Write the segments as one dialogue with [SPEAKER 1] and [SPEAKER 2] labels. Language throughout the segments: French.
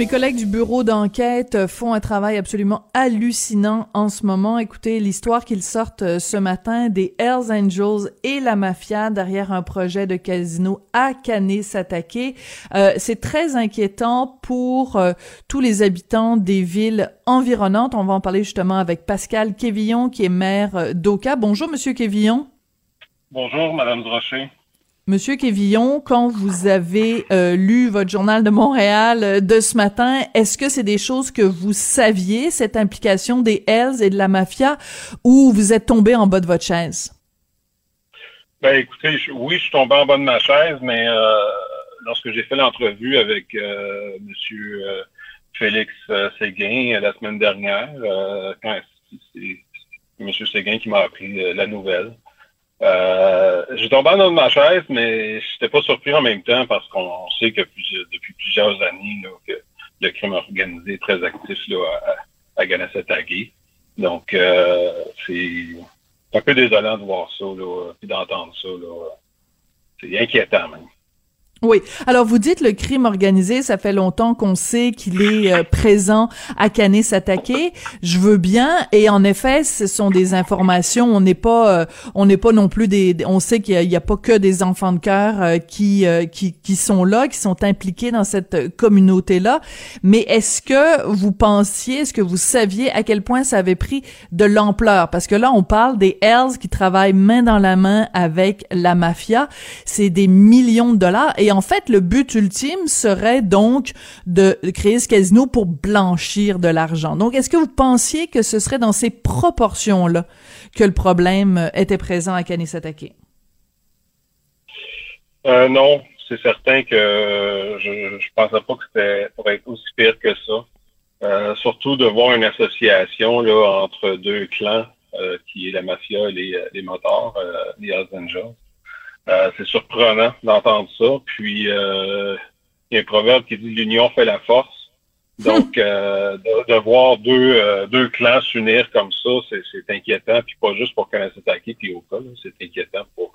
[SPEAKER 1] Mes collègues du bureau d'enquête font un travail absolument hallucinant en ce moment. Écoutez l'histoire qu'ils sortent euh, ce matin des Hells Angels et la mafia derrière un projet de casino à Canet-S'attaquer. Euh, c'est très inquiétant pour euh, tous les habitants des villes environnantes. On va en parler justement avec Pascal Quévillon qui est maire d'Oka. Bonjour Monsieur Quévillon.
[SPEAKER 2] Bonjour Madame Drochet.
[SPEAKER 1] Monsieur Quévillon, quand vous avez euh, lu votre journal de Montréal euh, de ce matin, est-ce que c'est des choses que vous saviez, cette implication des Hells et de la mafia, ou vous êtes tombé en bas de votre chaise?
[SPEAKER 2] Ben écoutez, oui, je suis tombé en bas de ma chaise, mais euh, lorsque j'ai fait l'entrevue avec Monsieur Félix Séguin la semaine dernière, c'est Monsieur Séguin qui m'a appris la nouvelle. Euh, tombé en haut de ma chaise, mais j'étais pas surpris en même temps parce qu'on sait que depuis plusieurs années que le crime organisé est très actif là, à, à Donc, euh, c'est un peu désolant de voir ça et d'entendre ça. C'est inquiétant même.
[SPEAKER 1] Oui. Alors vous dites le crime organisé, ça fait longtemps qu'on sait qu'il est euh, présent à Canet s'attaquer. Je veux bien. Et en effet, ce sont des informations, on n'est pas euh, on n'est pas non plus des on sait qu'il y, a pas que des enfants de cœur euh, qui, qui qui sont là, qui sont impliqués dans cette communauté-là, mais est-ce que vous pensiez, est-ce que vous saviez à quel point ça avait pris de l'ampleur? Parce que là on parle des Hells qui travaillent main dans la main avec la mafia, c'est des millions de dollars. Et en fait, le but ultime serait donc de créer ce casino pour blanchir de l'argent. Donc, est-ce que vous pensiez que ce serait dans ces proportions-là que le problème était présent à Kanisatake?
[SPEAKER 2] Euh, non, c'est certain que je ne pensais pas que c'était pour être aussi pire que ça. Euh, surtout de voir une association là, entre deux clans, euh, qui est la mafia et les, les motards, les Hells euh, c'est surprenant d'entendre ça. Puis, euh, il y a un proverbe qui dit l'union fait la force. Donc, euh, de, voir deux, deux clans s'unir comme ça, c'est inquiétant. Puis pas juste pour Kanesataki puis Oka, c'est inquiétant pour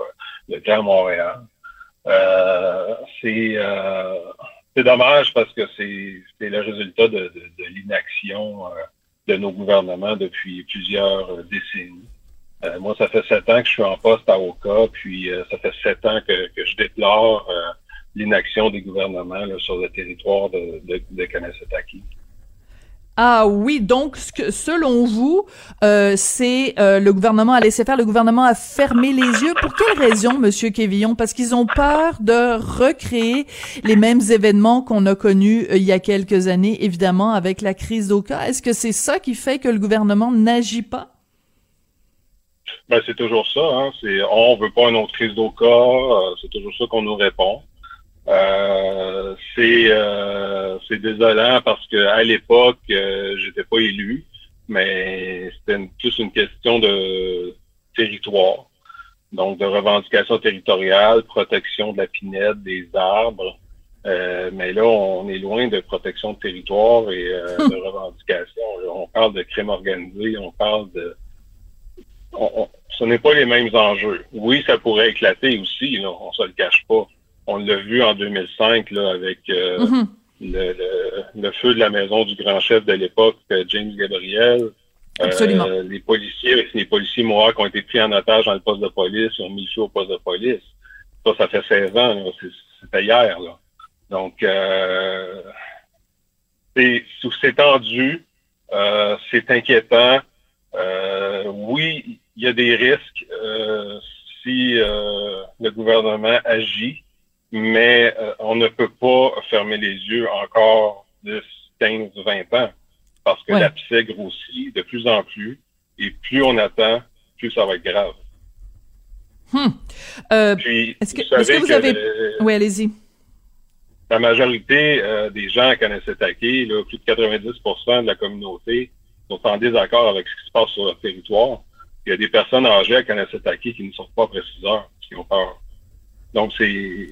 [SPEAKER 2] le clan Montréal. c'est c'est dommage parce que c'est le résultat de, de l'inaction de nos gouvernements depuis plusieurs décennies. Euh, moi, ça fait sept ans que je suis en poste à Oka, puis euh, ça fait sept ans que, je déplore euh, l'inaction des gouvernements sur le territoire de, de, de
[SPEAKER 1] Ah oui, donc ce que, selon vous, c'est le gouvernement a laissé faire, le gouvernement a fermé les yeux. Pour quelle raison, Monsieur Kévillon Parce qu'ils ont peur de recréer les mêmes événements qu'on a connus il y a quelques années, évidemment, avec la crise d'Oka. Est-ce que c'est ça qui fait que le gouvernement n'agit pas?
[SPEAKER 2] Ben, c'est toujours ça. Hein. C'est on veut pas une autre crise d'Oka. Euh, c'est toujours ça qu'on nous répond. Euh, c'est euh, c'est désolant parce que à l'époque, euh, j'étais pas élu, mais c'était plus une question de territoire. Donc de revendication territoriale, protection de la pinède, des arbres. Euh, mais là, on est loin de protection de territoire et de revendication. On parle de crime organisé, on parle de ce n'est pas les mêmes enjeux. Oui, ça pourrait éclater aussi, là, on se le cache pas. On l'a vu en 2005 là, avec euh, mm-hmm. le, feu de la maison du grand chef de l'époque, euh, James Gabriel.
[SPEAKER 1] Absolument.
[SPEAKER 2] Euh, les policiers, les policiers qui ont été pris en otage dans le poste de police, ils ont mis le feu au poste de police. Ça, ça fait 16 ans, c'était hier. Là. Donc, c'est tendu, c'est inquiétant. oui, il y a des risques euh, si euh, le gouvernement agit, mais euh, on ne peut pas fermer les yeux encore de 15-20 ans parce que la l'abcès grossit de plus en plus et plus on attend, plus ça va être grave.
[SPEAKER 1] Hmm. Euh,
[SPEAKER 2] Puis,
[SPEAKER 1] est-ce que,
[SPEAKER 2] vous
[SPEAKER 1] est-ce que
[SPEAKER 2] savez
[SPEAKER 1] vous
[SPEAKER 2] que
[SPEAKER 1] avez... Oui, allez-y.
[SPEAKER 2] la majorité euh, des gens à Kanessetake, là, plus de 90% de la communauté sont en désaccord avec ce qui se passe sur leur territoire. Il y a des personnes âgées à Kanessetake qui ne sortent pas après 6 heures, parce qu'ils ont peur. Donc, c'est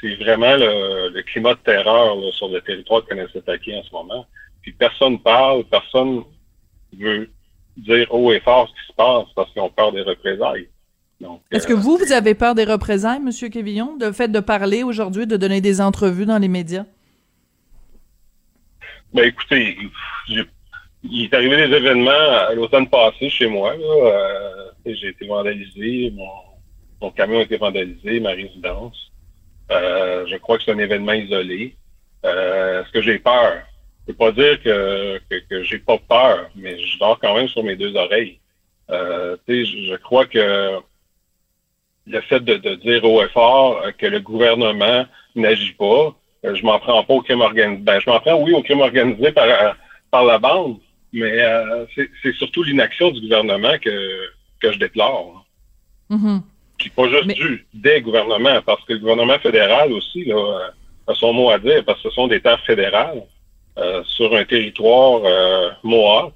[SPEAKER 2] c'est vraiment le, le climat de terreur là, sur le territoire de Kanessetake en ce moment. Puis personne parle, personne veut dire haut et fort ce qui se passe parce qu'ils ont peur des représailles. Donc,
[SPEAKER 1] Est-ce que
[SPEAKER 2] euh,
[SPEAKER 1] vous, vous avez peur des représailles, Monsieur Quévillon, de fait de parler aujourd'hui, de donner des entrevues dans les médias?
[SPEAKER 2] Ben écoutez, j'ai- il est arrivé des événements à l'automne passé chez moi. Euh, j'ai été vandalisé, mon, mon camion a été vandalisé, ma résidence. Euh, je crois que c'est un événement isolé. Euh, Est-ce que j'ai peur? Je peux pas dire que, que, que j'ai pas peur, mais je dors quand même sur mes deux oreilles. Euh, je, je crois que le fait de, de dire haut et fort euh, que le gouvernement n'agit pas, euh, je m'en prends pas au crime organisé. Ben, je m'en prends, oui, au crime organisé par, euh, par la bande, mais euh, c'est surtout l'inaction du gouvernement que, que je déplore.
[SPEAKER 1] Mhm.
[SPEAKER 2] Puis pas juste
[SPEAKER 1] Mais-
[SPEAKER 2] du des gouvernements, parce que le gouvernement fédéral aussi là, euh, a son mot à dire, parce que ce sont des terres fédérales euh, sur un territoire euh, Mohawk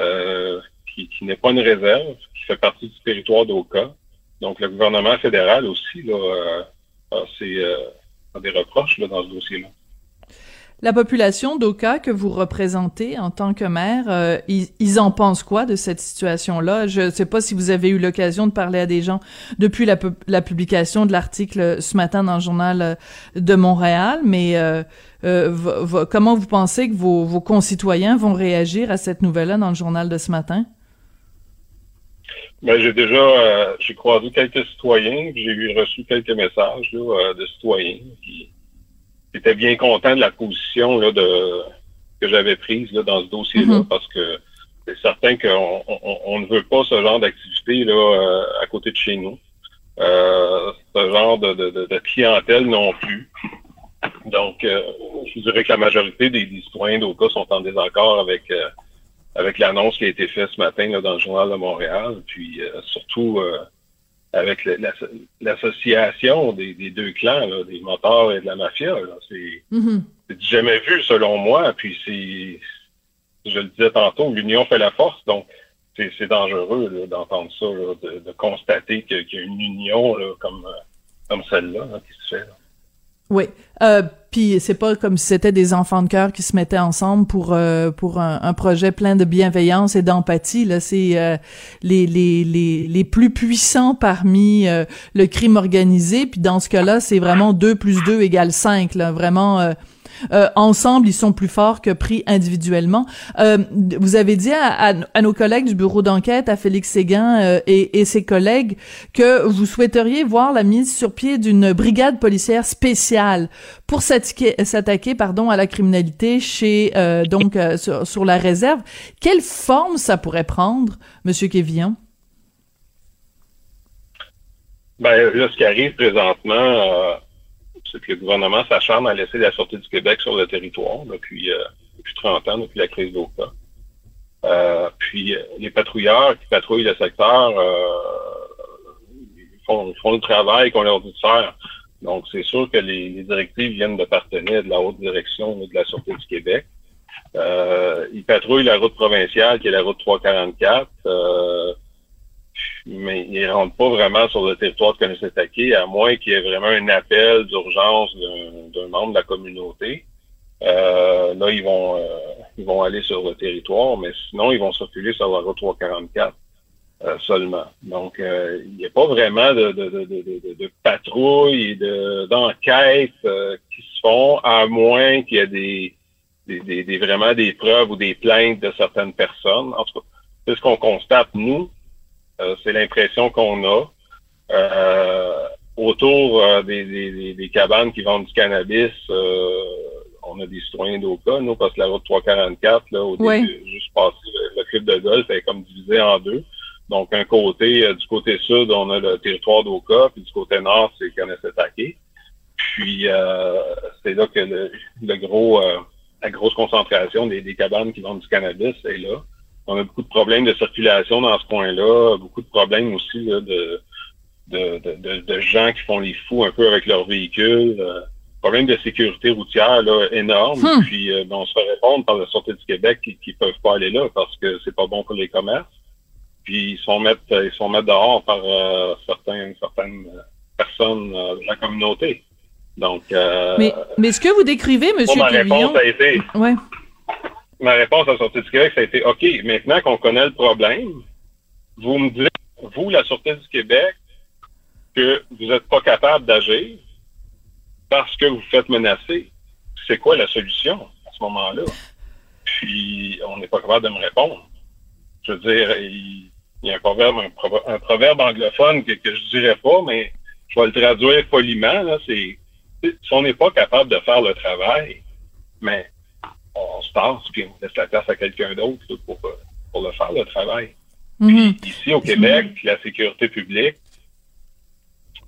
[SPEAKER 2] euh, qui, qui n'est pas une réserve, qui fait partie du territoire d'Oka. Donc le gouvernement fédéral aussi là, euh, a, ses, euh, a des reproches là, dans ce dossier-là.
[SPEAKER 1] La population d'Oka que vous représentez en tant que maire, euh, ils, ils en pensent quoi de cette situation-là? Je ne sais pas si vous avez eu l'occasion de parler à des gens depuis la, la publication de l'article ce matin dans le journal euh, de Montréal, mais euh, euh, comment vous pensez que vos, vos concitoyens vont réagir à cette nouvelle-là dans le journal de ce matin?
[SPEAKER 2] Ben, j'ai déjà euh, j'ai croisé quelques citoyens, j'ai reçu quelques messages là, euh, de citoyens étaient bien contents de la position là, de que j'avais prise là, dans ce dossier-là,
[SPEAKER 1] Mhm.
[SPEAKER 2] parce que c'est certain qu'on on, on ne veut pas ce genre d'activité là euh, à côté de chez nous. Euh, ce genre de, de, de, clientèle non plus. Donc, euh, je dirais que la majorité des, des citoyens d'Oka sont en désaccord avec euh, avec l'annonce qui a été faite ce matin là, dans le journal de Montréal, puis euh, surtout euh, avec l'association des, des deux clans, là, des motards et de la mafia. C'est du jamais vu selon moi, puis c'est, je le disais tantôt, l'union fait la force, donc c'est dangereux là, d'entendre ça, là, de, de constater qu'il y a une union là, comme, comme celle-là là, qui se fait. là.
[SPEAKER 1] Oui. Euh, puis c'est pas comme si c'était des enfants de cœur qui se mettaient ensemble pour euh, pour un, projet plein de bienveillance et d'empathie. Là, c'est euh, les, les les les plus puissants parmi euh, le crime organisé. Puis dans ce cas-là, c'est vraiment 2 plus 2 égale 5. Là, vraiment. Euh, ensemble, ils sont plus forts que pris individuellement. Euh, vous avez dit à, à- à nos collègues du bureau d'enquête, à Félix Séguin euh, et, et ses collègues, que vous souhaiteriez voir la mise sur pied d'une brigade policière spéciale pour s'attaquer, pardon, à la criminalité chez euh, donc euh, sur, sur la réserve. Quelle forme ça pourrait prendre, Monsieur Kévillon?
[SPEAKER 2] Ben, là, ce qui arrive présentement, c'est que le gouvernement s'acharne à laisser la Sûreté du Québec sur le territoire depuis, euh, depuis 30 ans, depuis la crise d'Oka. Euh, puis euh, les patrouilleurs qui patrouillent le secteur euh, ils font, le travail qu'on leur dit de faire. Donc, c'est sûr que les, les directives viennent de partenaires de la haute direction de la Sûreté du Québec. Euh, ils patrouillent la route provinciale, qui est la route 344. Mais ils ne rentrent pas vraiment sur le territoire de Conissetake, à moins qu'il y ait vraiment un appel d'urgence d'un membre de la communauté. Euh, là, ils vont euh, ils vont aller sur le territoire, mais sinon, ils vont circuler sur la route 344 euh, seulement. Donc, il n'y a pas vraiment de, de, de, de, patrouille et de- d'enquête qui se font, à moins qu'il y ait des, des- vraiment des preuves ou des plaintes de certaines personnes. En tout cas, c'est ce qu'on constate, nous. Euh, c'est l'impression qu'on a. Euh, autour euh, des, des, des- des cabanes qui vendent du cannabis, euh, on a des citoyens d'Oka, nous, parce que la route 344, là, au début, juste passé le, le club de golf, elle est comme divisé en deux. Donc, un côté, euh, du côté sud, on a le territoire d'Oka, puis du côté nord, c'est Kanessetake. Puis, euh, c'est là que le, le gros, euh, la grosse concentration des, des cabanes qui vendent du cannabis est là. On a beaucoup de problèmes de circulation dans ce coin-là, beaucoup de problèmes aussi là, de, de, de, de, gens qui font les fous un peu avec leurs véhicules. Euh, problème de sécurité routière là, énorme.
[SPEAKER 1] Hmm.
[SPEAKER 2] Puis euh, ben, on se fait répondre par la Sûreté du Québec qui, qui peuvent pas aller là parce que c'est pas bon pour les commerces. Puis ils sont mettre ils sont mettre dehors par euh, certains, certaines personnes euh, de la communauté. Donc euh,
[SPEAKER 1] Mais, mais ce que vous décrivez, Monsieur
[SPEAKER 2] ma
[SPEAKER 1] Quévillon...
[SPEAKER 2] réponse a été
[SPEAKER 1] Ouais.
[SPEAKER 2] Ma réponse à la Sûreté du Québec, ça a été OK, maintenant qu'on connaît le problème, vous me dites, vous, la Sûreté du Québec, que vous n'êtes pas capable d'agir parce que vous faites menacer. C'est quoi la solution à ce moment-là? Puis, on n'est pas capable de me répondre. Je veux dire, il, y a un proverbe, anglophone que, je dirais pas, mais je vais le traduire poliment. Là, c'est, si on n'est pas capable de faire le travail, mais on se passe puis on laisse la place à quelqu'un d'autre pour, euh, pour le faire, le travail.
[SPEAKER 1] Mhm.
[SPEAKER 2] Ici, au Québec, la sécurité publique,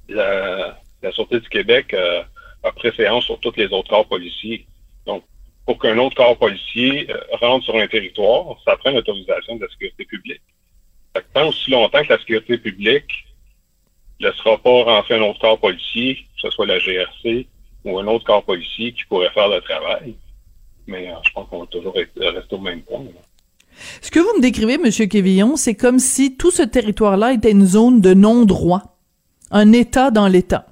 [SPEAKER 2] la, la Sûreté du Québec euh, a préséance sur tous les autres corps policiers. Donc, pour qu'un autre corps policier euh, rentre sur un territoire, ça prend l'autorisation de la sécurité publique. Fait que tant aussi longtemps que la sécurité publique ne laissera pas rentrer un autre corps policier, que ce soit la GRC ou un autre corps policier qui pourrait faire le travail, mais euh, je pense qu'on va toujours être- rester au même point. là.
[SPEAKER 1] Ce que vous me décrivez, Monsieur Quévillon, c'est comme si tout ce territoire-là était une zone de non-droit. Un État dans l'État.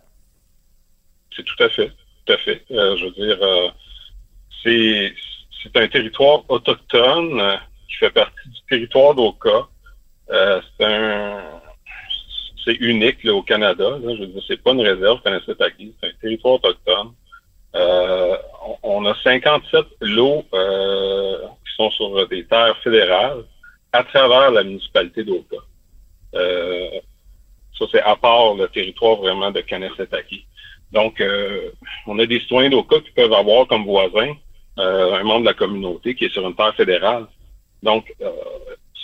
[SPEAKER 2] C'est tout à fait, tout à fait. Euh, je veux dire, euh, c'est c'est un territoire autochtone euh, qui fait partie du territoire d'Oka. Euh, c'est un c'est unique là, au Canada. Là. Je veux dire, c'est pas une réserve Kanesatake, c'est un territoire autochtone. Euh, on, a 57 lots euh, qui sont sur des terres fédérales à travers la municipalité d'Oka. Euh, ça, c'est à part le territoire vraiment de Kanesatake. Donc, on a des citoyens d'Oka qui peuvent avoir comme voisin un membre de la communauté qui est sur une terre fédérale. Donc,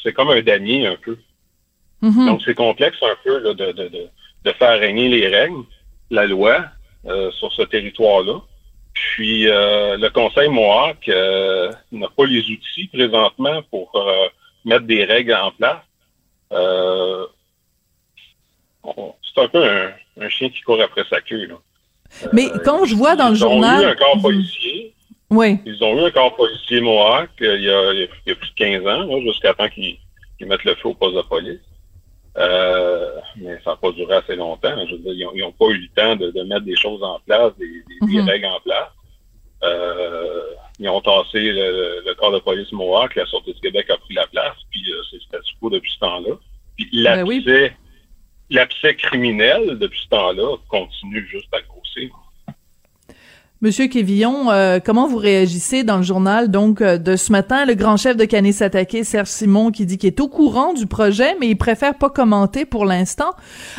[SPEAKER 2] c'est comme un damier un peu.
[SPEAKER 1] Mhm.
[SPEAKER 2] Donc, c'est complexe un peu là, de, de, de, de faire régner les règles, la loi sur ce territoire-là. Puis, euh, le Conseil Mohawk euh, n'a pas les outils présentement pour euh, mettre des règles en place. C'est un peu un, un chien qui court après sa queue. Là.
[SPEAKER 1] Mais quand je vois dans le
[SPEAKER 2] Ils ont eu
[SPEAKER 1] journal...
[SPEAKER 2] un corps
[SPEAKER 1] Mhm.
[SPEAKER 2] policier.
[SPEAKER 1] Oui.
[SPEAKER 2] Ils ont eu un corps policier Mohawk il, y a, il y plus de 15 ans, là, jusqu'à temps qu'ils qu'ils mettent le feu au poste de police. Euh, mais ça n'a pas duré assez longtemps. Je veux dire, ils n'ont pas eu le temps de, de mettre des choses en place, des, des- des
[SPEAKER 1] Mhm.
[SPEAKER 2] règles en place. Euh, ils ont tassé le, le corps de police Mohawk, la Sûreté du Québec a pris la place, puis euh, c'est statu quo depuis ce temps-là. Puis
[SPEAKER 1] Ben oui.
[SPEAKER 2] l'abcès criminel depuis ce temps-là continue juste à grossir.
[SPEAKER 1] Monsieur Quévillon, euh, comment vous réagissez dans le journal donc euh, de ce matin, le grand chef de Canis Attaqué, Serge Simon, qui dit qu'il est au courant du projet, mais il préfère pas commenter pour l'instant.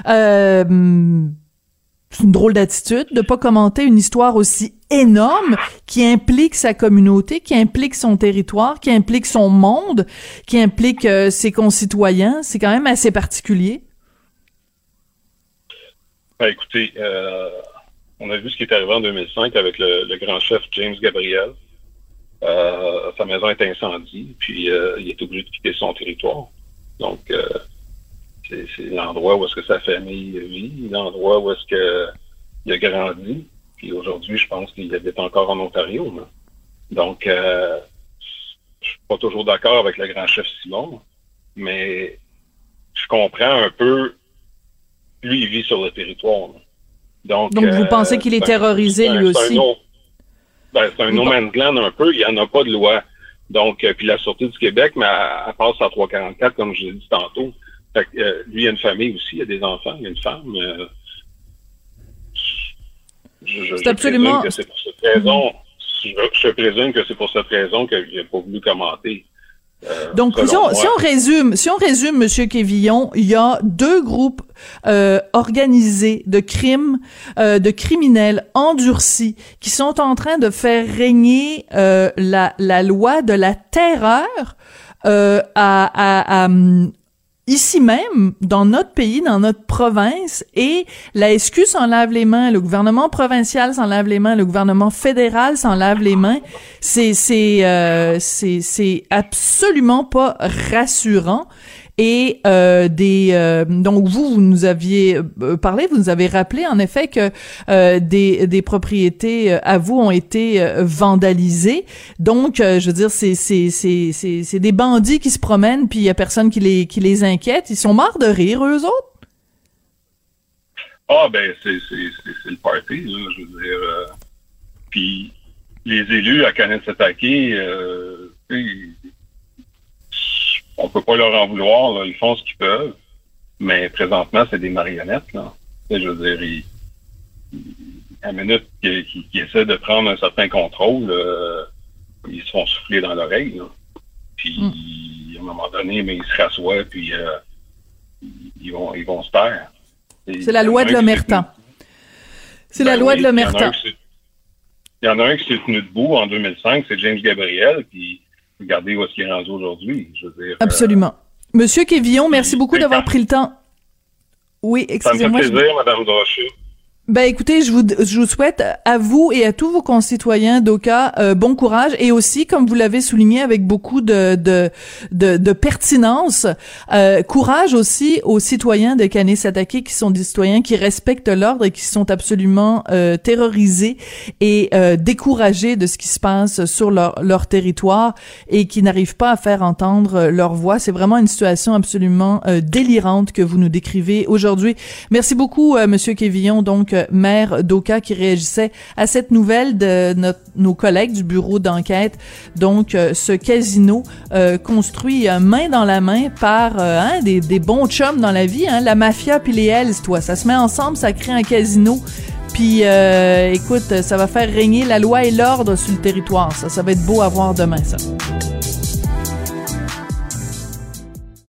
[SPEAKER 1] Euh, c'est une drôle d'attitude de pas commenter une histoire aussi énorme qui implique sa communauté, qui implique son territoire, qui implique son monde, qui implique ses concitoyens. C'est quand même assez particulier.
[SPEAKER 2] Ben, écoutez, on a vu ce qui est arrivé en 2005 avec le, le grand chef James Gabriel. Euh, sa maison est incendie, puis euh, il est obligé de quitter son territoire. Donc, euh, c'est l'endroit où est-ce que sa famille vit, l'endroit où est-ce que il a grandi. Puis aujourd'hui, je pense qu'il habite encore en Ontario. là. Donc, euh, je suis pas toujours d'accord avec le grand chef Simon, mais je comprends un peu. Lui, il vit sur le territoire. là. Donc,
[SPEAKER 1] Donc, vous pensez qu'il est terrorisé, lui aussi?
[SPEAKER 2] ben, c'est un no man's land un peu. Il n'y en a pas de loi. Donc, euh, puis la Sûreté du Québec, mais elle, elle passe à 344, comme je l'ai dit tantôt. Fait que, euh, lui, il a une famille aussi, il a des enfants, il a une femme. euh, je, je-
[SPEAKER 1] C'est
[SPEAKER 2] je
[SPEAKER 1] absolument-
[SPEAKER 2] présume que c'est pour cette raison. Je, je présume que c'est pour cette raison qu'il n'a pas voulu commenter. Euh,
[SPEAKER 1] Donc, si on,
[SPEAKER 2] moi.
[SPEAKER 1] si on résume, si on résume, Monsieur Quévillon, il y a deux groupes euh, organisés de crimes, euh, de criminels endurcis, qui sont en train de faire régner euh, la, la loi de la terreur euh, à, à, à, hum, ici même, dans notre pays, dans notre province, et la SQ s'en lave les mains, le gouvernement provincial s'en lave les mains, le gouvernement fédéral s'en lave les mains. C'est c'est euh, c'est c'est absolument pas rassurant et euh, des euh, donc vous vous nous aviez euh, parlé, vous nous avez rappelé en effet que des des propriétés à vous ont été vandalisées. Donc je veux dire c'est c'est c'est c'est c'est des bandits qui se promènent puis il y a personne qui les qui les inquiète, ils sont morts de rire eux autres?
[SPEAKER 2] Ah ben c'est c'est c'est le party là, je veux dire puis les élus à Canet-Sataki euh, on peut pas leur en vouloir, ils font ce qu'ils peuvent, mais présentement, c'est des marionnettes. Là. Je veux dire, à la minute qu'ils essaient de prendre un certain contrôle, euh, ils se font souffler dans l'oreille. Puis, hmm. à un moment donné, mais ils se rassoient, puis euh, ils, vont, ils vont se taire.
[SPEAKER 1] C'est la loi de l'omerta. C'est la loi de l'omerta.
[SPEAKER 2] Il y en a un qui s'est tenu debout en 2005, c'est James Gabriel, puis regardez où est-ce qu'il est rendu aujourd'hui.
[SPEAKER 1] Euh, Absolument. Monsieur Kévillon, merci beaucoup d'avoir pris le temps. Oui, excusez-moi.
[SPEAKER 2] Ça me fait plaisir, Madame Drochet.
[SPEAKER 1] Ben écoutez, je vous, je vous souhaite à vous et à tous vos concitoyens d'Oka euh, bon courage et aussi, comme vous l'avez souligné avec beaucoup de de, de, de pertinence, euh, courage aussi aux citoyens de Kanesatake qui sont des citoyens qui respectent l'ordre et qui sont absolument euh, terrorisés et euh, découragés de ce qui se passe sur leur, leur territoire et qui n'arrivent pas à faire entendre leur voix. C'est vraiment une situation absolument euh, délirante que vous nous décrivez aujourd'hui. Merci beaucoup, Monsieur Kévillon. Donc maire d'Oka qui réagissait à cette nouvelle de nos collègues du bureau d'enquête. Donc, euh, ce casino euh, construit euh, main dans la main par hein, des, des, bons chums dans la vie, hein, la mafia puis les Hells, toi. Ça se met ensemble, ça crée un casino. Puis, écoute, ça va faire régner la loi et l'ordre sur le territoire. Ça, ça va être beau à voir demain, ça.